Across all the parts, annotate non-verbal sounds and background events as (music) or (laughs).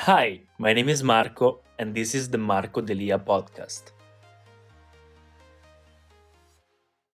Hi, my name is Marco, and this is the Marco Delia podcast.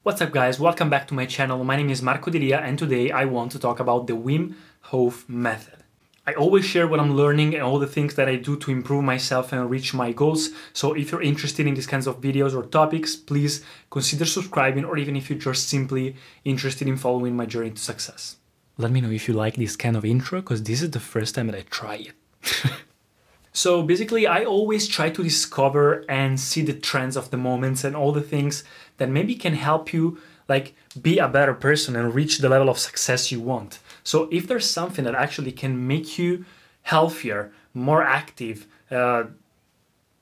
What's up, guys? Welcome back to my channel. My name is Marco Delia, and today I want to talk about the Wim Hof method. I always share what I'm learning and all the things that I do to improve myself and reach my goals. So if you're interested in these kinds of videos or topics, please consider subscribing, or even if you're just simply interested in following my journey to success. Let me know if you like this kind of intro, because this is the first time that I try it. (laughs) so basically, I always try to discover and see the trends of the moments and all the things that maybe can help you like be a better person and reach the level of success you want. So if there's something that actually can make you healthier, more active, uh,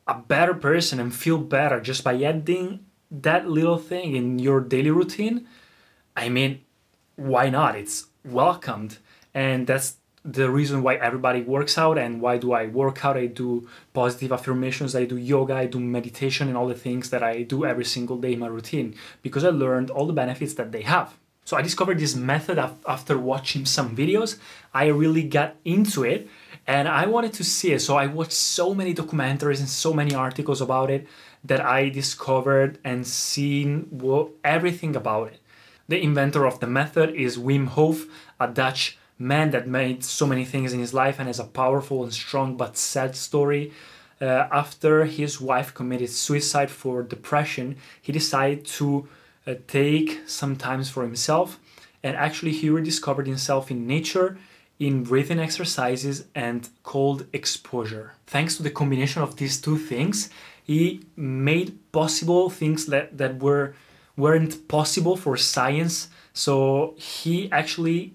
a better person and feel better just by adding that little thing in your daily routine, I mean, why not? It's welcomed. And that's the reason why everybody works out and why do I work out. I do positive affirmations, I do yoga, I do meditation, and all the things that I do every single day in my routine because I learned all the benefits that they have. So I discovered this method after watching some videos. I really got into it and I wanted to see it. So I watched so many documentaries and so many articles about it that I discovered and seen everything about it. The inventor of the method is Wim Hof, a Dutch man that made so many things in his life and has a powerful and strong but sad story. Uh, after his wife committed suicide for depression, he decided to uh, take some times for himself and actually he rediscovered himself in nature in breathing exercises and cold exposure. Thanks to the combination of these two things, he made possible things that, that were weren't possible for science. So he actually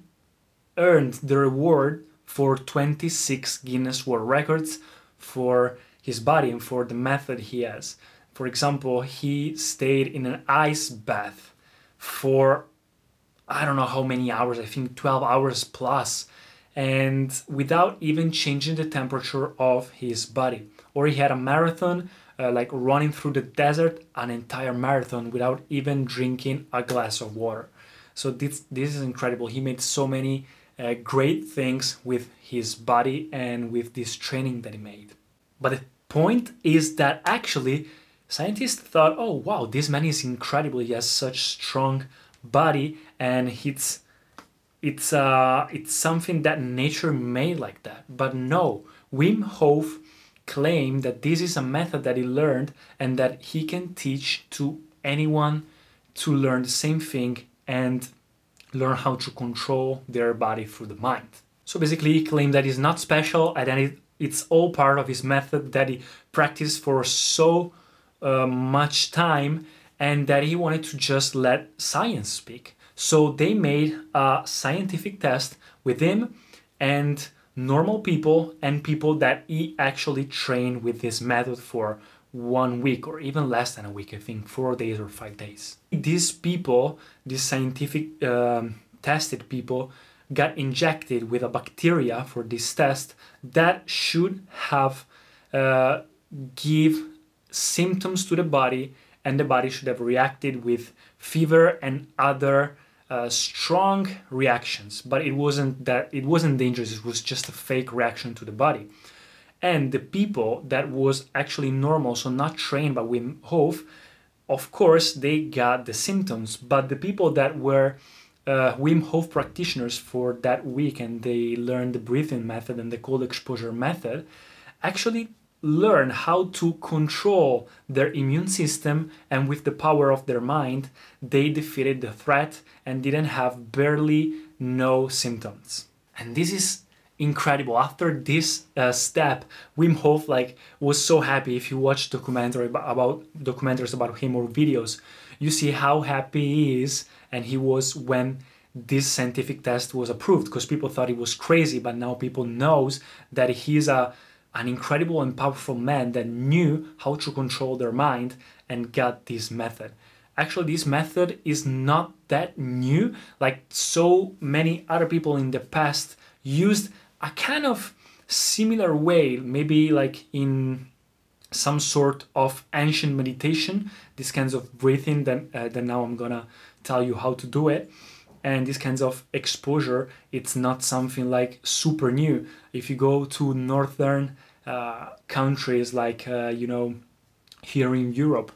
earned the reward for 26 Guinness World Records for his body and for the method he has. For example, he stayed in an ice bath for I don't know how many hours, I think 12 hours plus, and without even changing the temperature of his body. Or he had a marathon, uh, like running through the desert, an entire marathon without even drinking a glass of water. So this, this is incredible. He made so many uh, great things with his body and with this training that he made. But the point is that actually scientists thought, oh wow, this man is incredible. He has such strong body and it's it's uh it's something that nature made like that. But no, Wim Hof claimed that this is a method that he learned and that he can teach to anyone to learn the same thing and learn how to control their body through the mind. So basically, he claimed that he's not special and that it's all part of his method that he practiced for so uh, much time and that he wanted to just let science speak. So they made a scientific test with him and normal people and people that he actually trained with this method for one week or even less than a week, I think four days or five days. These people, these scientific um, tested people, got injected with a bacteria for this test that should have uh, give symptoms to the body and the body should have reacted with fever and other uh, strong reactions. But it wasn't that it wasn't dangerous. It was just a fake reaction to the body and the people that was actually normal so not trained by wim hof of course they got the symptoms. But the people that were uh, wim hof practitioners for that week and they learned the breathing method and the cold exposure method actually learn how to control their immune system and with the power of their mind they defeated the threat and didn't have barely no symptoms. And this is incredible. After this uh, step, Wim Hof like was so happy. If you watch documentary about documentaries about him or videos, you see how happy he is, and he was when this scientific test was approved because people thought he was crazy, but now people knows that he's a an incredible and powerful man that knew how to control their mind and got this method. Actually, this method is not that new. Like so many other people in the past used a kind of similar way, maybe like in some sort of ancient meditation, these kinds of breathing that, uh, that now I'm gonna tell you how to do it. and these kinds of exposure it's not something like super new if you go to northern uh, countries like uh, you know here in europe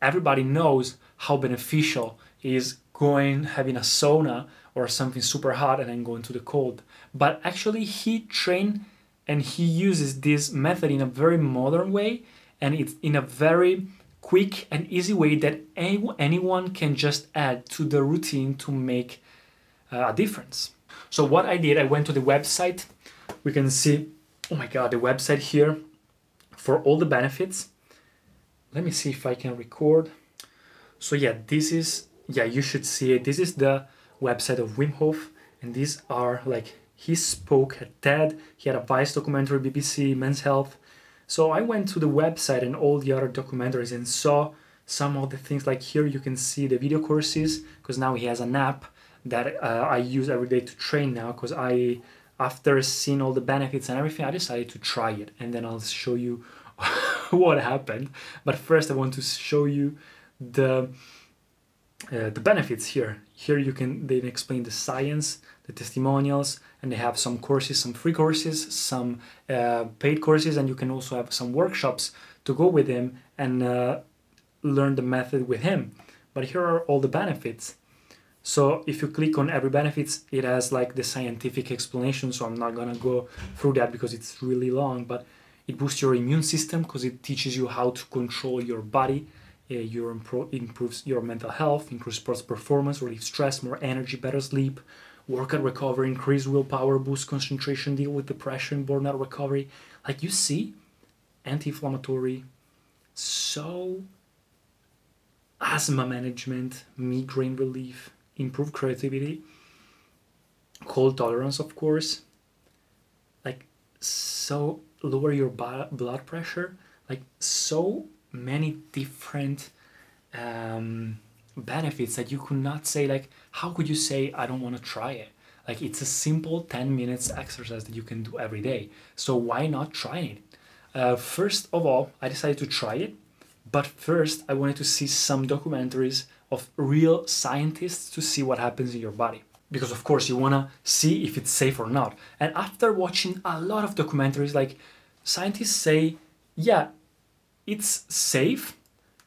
everybody knows how beneficial is going having a sauna or something super hot and then going to the cold but actually he trained and he uses this method in a very modern way and it's in a very quick and easy way that any, anyone can just add to the routine to make uh, a difference. So what i did i went to the website. We can see oh my god the website here for all the benefits. Let me see if i can record. So yeah this is yeah you should see it. This is the website of Wim Hof, and these are like he spoke at TED, he had a Vice documentary, BBC, Men's Health. So I went to the website and all the other documentaries and saw some of the things like here you can see the video courses because now he has an app that uh, I use every day to train now because I after seeing all the benefits and everything I decided to try it and then I'll show you (laughs) what happened but first I want to show you the uh, the benefits here. Here you can they explain the science, the testimonials, and they have some courses, some free courses, some uh, paid courses, and you can also have some workshops to go with him and uh, learn the method with him. But here are all the benefits. So if you click on every benefits, it has like the scientific explanation. So I'm not gonna go through that because it's really long, but it boosts your immune system because it teaches you how to control your body uh, your impro- improves your mental health, improves sports performance, relieves stress, more energy, better sleep, workout recovery, increase willpower, boost concentration, deal with depression, burnout recovery. Like you see, anti-inflammatory, so asthma management, migraine relief, improve creativity, cold tolerance, of course. Like so lower your blood pressure, like so many different um, benefits that you could not say like how could you say i don't want to try it? Like it's a simple 10 minutes exercise that you can do every day. So why not try it? Uh, first of all i decided to try it but first i wanted to see some documentaries of real scientists to see what happens in your body. Because of course you want to see if it's safe or not. And after watching a lot of documentaries like scientists say yeah it's safe.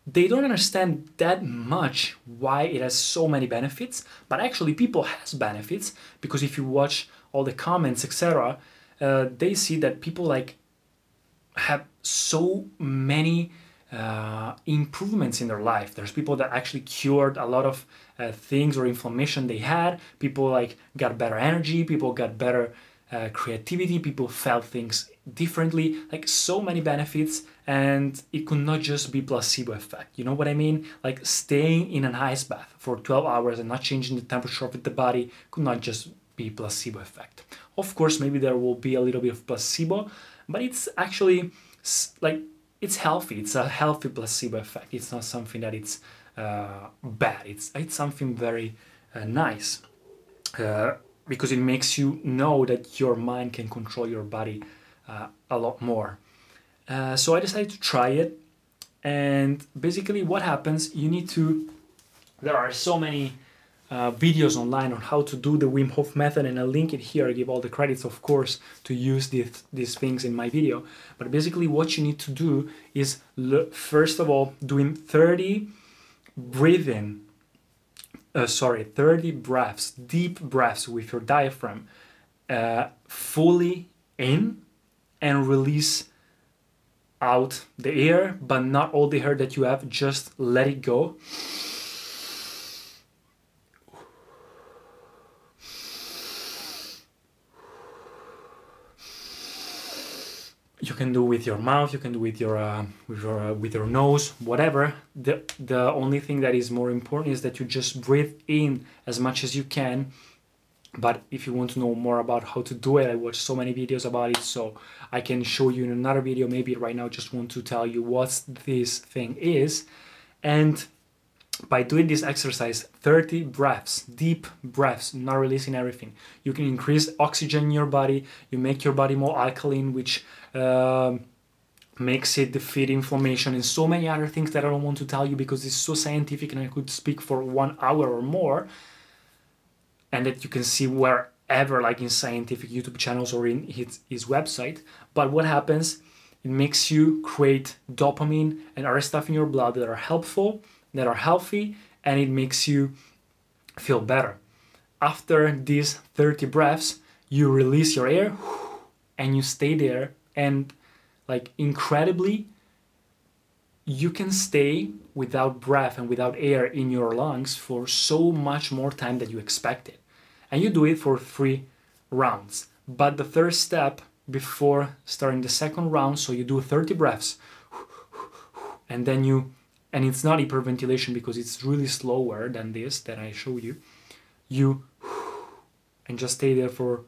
They don't understand that much why it has so many benefits, but actually people has benefits because if you watch all the comments, etc., uh, they see that people like have so many uh, improvements in their life. There's people that actually cured a lot of uh, things or inflammation they had. People like got better energy. People got better uh, creativity. People felt things differently. Like so many benefits and it could not just be placebo effect. You know what i mean? Like staying in an ice bath for 12 hours and not changing the temperature of the body could not just be placebo effect. Of course maybe there will be a little bit of placebo but it's actually like it's healthy. It's a healthy placebo effect. It's not something that it's uh, bad. It's it's something very uh, nice uh, because it makes you know that your mind can control your body uh, a lot more uh, so I decided to try it. And basically, what happens, you need to, there are so many uh, videos online on how to do the Wim Hof method, and I'll link it here. I give all the credits, of course, to use these, these things in my video. But basically, what you need to do is, first of all, doing 30 breathing, uh, sorry, 30 breaths, deep breaths with your diaphragm, uh, fully in and release out the air, but not all the air that you have, just let it go. You can do with your mouth, you can do with your uh, with your uh, with your nose, whatever. The the only thing that is more important is that you just breathe in as much as you can but if you want to know more about how to do it i watched so many videos about it so i can show you in another video. Maybe right now just want to tell you what this thing is. And by doing this exercise 30 breaths deep breaths not releasing everything. You can increase oxygen in your body. You make your body more alkaline which uh, makes it defeat inflammation and so many other things that i don't want to tell you because it's so scientific and i could speak for one hour or more and that you can see wherever, like in scientific YouTube channels or in his, his website. But what happens? It makes you create dopamine and other stuff in your blood that are helpful, that are healthy, and it makes you feel better. After these 30 breaths, you release your air (sighs) and you stay there and like incredibly you can stay without breath and without air in your lungs for so much more time than you expected. And you do it for three rounds. But the third step before starting the second round, so you do 30 breaths, and then you, and it's not hyperventilation because it's really slower than this that I show you. You, and just stay there for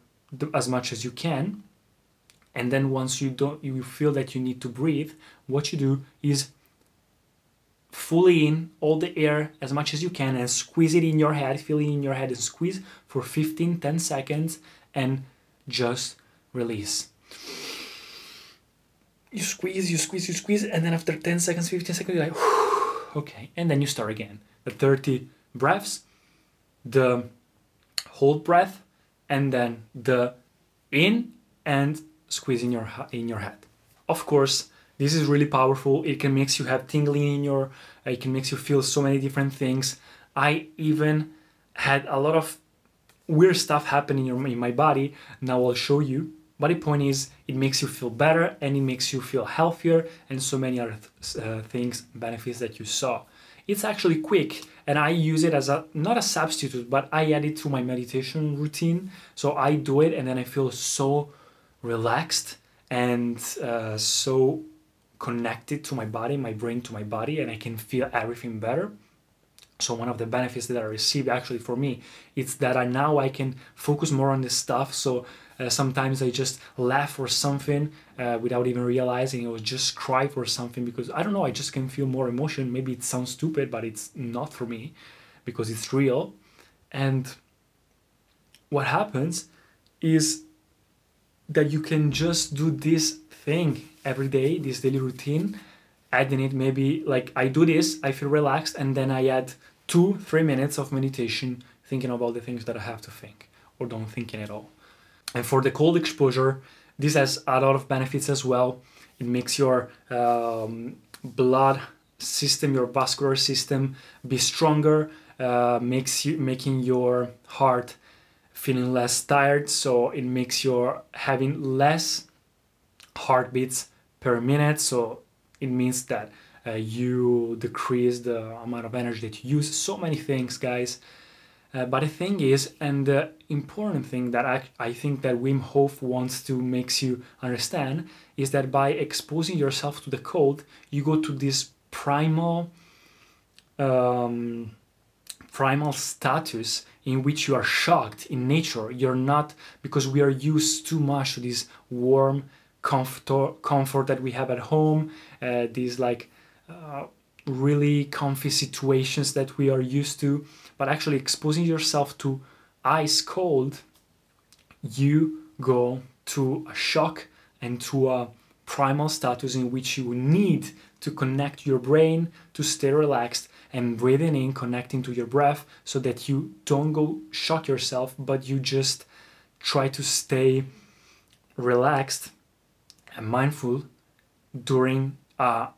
as much as you can. And then once you don't, you feel that you need to breathe, what you do is fully in all the air as much as you can and squeeze it in your head, feel it in your head and squeeze for 15 10 seconds and just release. You squeeze, you squeeze, you squeeze, and then after 10 seconds, 15 seconds, you're like, (sighs) okay, and then you start again. The 30 breaths, the hold breath, and then the in and squeeze in your in your head. Of course, this is really powerful. It can make you have tingling in your, it can make you feel so many different things. I even had a lot of weird stuff happen in, your, in my body. Now I'll show you. But the point is, it makes you feel better and it makes you feel healthier and so many other th- uh, things, benefits that you saw. It's actually quick and I use it as a not a substitute, but I add it to my meditation routine. So I do it and then I feel so relaxed and uh, so connected to my body, my brain to my body, and I can feel everything better. So one of the benefits that I received actually for me, it's that I now I can focus more on this stuff. So uh, sometimes I just laugh or something uh, without even realizing, or just cry for something because I don't know. I just can feel more emotion. Maybe it sounds stupid, but it's not for me because it's real. And what happens is that you can just do this thing every day, this daily routine, adding it maybe like I do this, I feel relaxed, and then I add two, three minutes of meditation thinking about the things that I have to think or don't thinking at all. And for the cold exposure, this has a lot of benefits as well. It makes your um, blood system, your vascular system, be stronger. Uh, makes you making your heart feeling less tired, so it makes your having less heartbeats per minute. So it means that uh, you decrease the amount of energy that you use. So many things, guys. Uh, but the thing is, and the important thing that I, I think that Wim Hof wants to makes you understand is that by exposing yourself to the cold, you go to this primal, um, primal status in which you are shocked in nature. You're not because we are used too much to this warm comfort comfort that we have at home uh, these like uh, really comfy situations that we are used to. But actually exposing yourself to ice cold you go to a shock and to a primal status in which you need to connect your brain to stay relaxed and breathing in connecting to your breath so that you don't go shock yourself but you just try to stay relaxed and mindful during a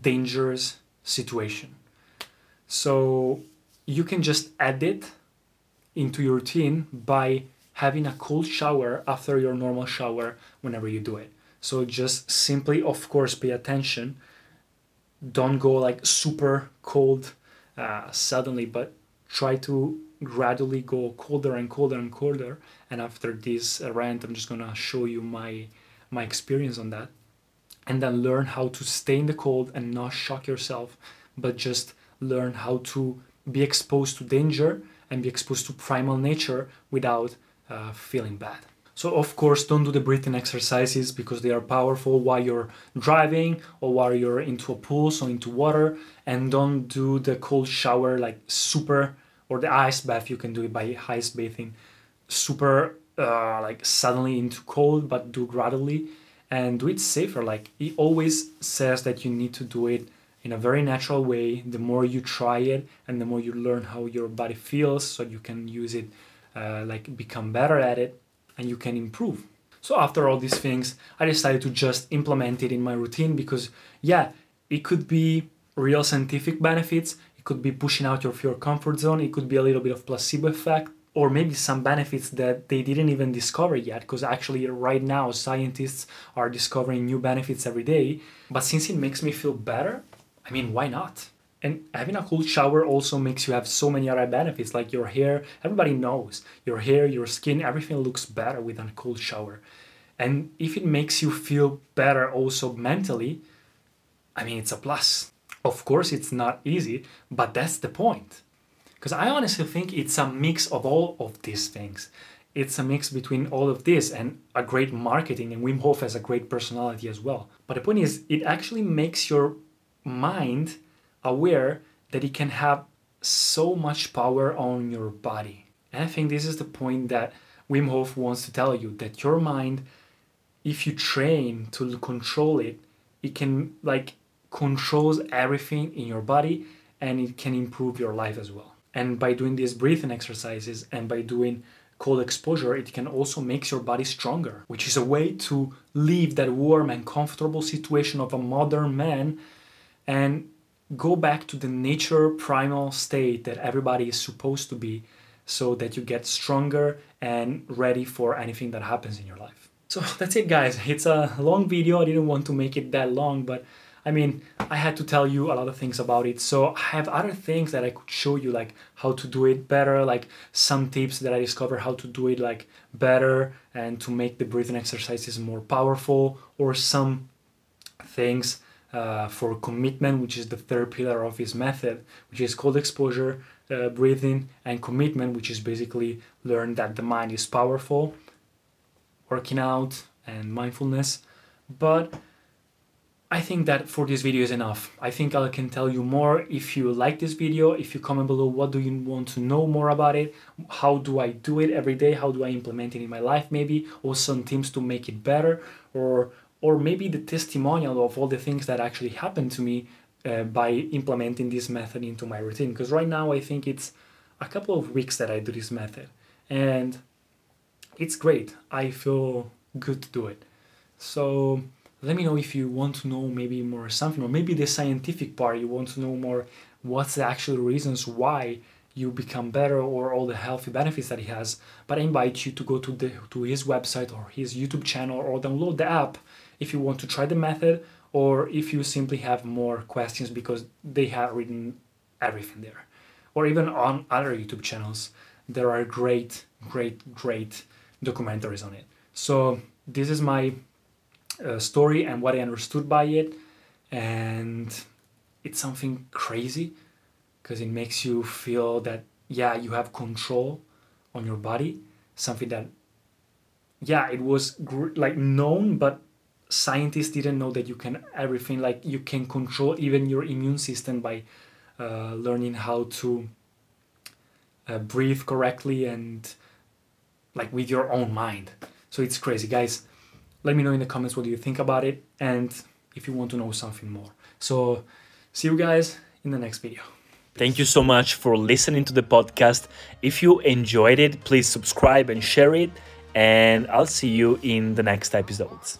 dangerous situation. So you can just add it into your routine by having a cold shower after your normal shower whenever you do it. So just simply, of course, pay attention. Don't go like super cold uh, suddenly, but try to gradually go colder and colder and colder. And after this rant, I'm just gonna show you my my experience on that and then learn how to stay in the cold and not shock yourself but just learn how to be exposed to danger and be exposed to primal nature without uh, feeling bad. So of course don't do the breathing exercises because they are powerful while you're driving or while you're into a pool so into water and don't do the cold shower like super or the ice bath you can do it by ice bathing super uh, like suddenly into cold, but do gradually and do it safer. Like he always says that you need to do it in a very natural way. The more you try it and the more you learn how your body feels, so you can use it uh, like become better at it and you can improve. So after all these things, I decided to just implement it in my routine because yeah, it could be real scientific benefits, it could be pushing out of your comfort zone, it could be a little bit of placebo effect, or maybe some benefits that they didn't even discover yet because actually right now scientists are discovering new benefits every day. But since it makes me feel better i mean why not? And having a cold shower also makes you have so many other benefits like your hair. Everybody knows your hair your skin everything looks better with a cold shower. And if it makes you feel better also mentally i mean it's a plus. Of course it's not easy but that's the point because I honestly think it's a mix of all of these things. It's a mix between all of this and a great marketing, and Wim Hof has a great personality as well. But the point is, it actually makes your mind aware that it can have so much power on your body. And I think this is the point that Wim Hof wants to tell you that your mind, if you train to control it, it can like controls everything in your body and it can improve your life as well. And by doing these breathing exercises and by doing cold exposure, it can also make your body stronger, which is a way to leave that warm and comfortable situation of a modern man and go back to the nature primal state that everybody is supposed to be so that you get stronger and ready for anything that happens in your life. So that's it guys. It's a long video. I didn't want to make it that long, but I mean, I had to tell you a lot of things about it. So I have other things that I could show you, like how to do it better, like some tips that I discovered how to do it like better and to make the breathing exercises more powerful, or some things uh, for commitment, which is the third pillar of his method, which is called exposure, uh, breathing, and commitment, which is basically learn that the mind is powerful, working out, and mindfulness. But I think that for this video is enough. I think I can tell you more if you like this video, if you comment below what do you want to know more about it, how do I do it every day, how do I implement it in my life maybe, or some tips to make it better, or or maybe the testimonial of all the things that actually happened to me uh, by implementing this method into my routine. Because right now I think it's a couple of weeks that I do this method, and it's great. I feel good to do it. So let me know if you want to know maybe more something or maybe the scientific part you want to know more what's the actual reasons why you become better or all the healthy benefits that he has. But i invite you to go to the to his website or his youtube channel or download the app if you want to try the method or if you simply have more questions because they have written everything there. Or even on other youtube channels there are great great great documentaries on it. So this is my uh, story and what I understood by it, and it's something crazy because it makes you feel that yeah you have control on your body, something that yeah it was gr- like known but scientists didn't know that you can everything like you can control even your immune system by uh, learning how to uh, breathe correctly and like with your own mind. So it's crazy. Guys let me know in the comments what you think about it and if you want to know something more. So, see you guys in the next video. Thank you so much for listening to the podcast. If you enjoyed it, please subscribe and share it. And I'll see you in the next episodes.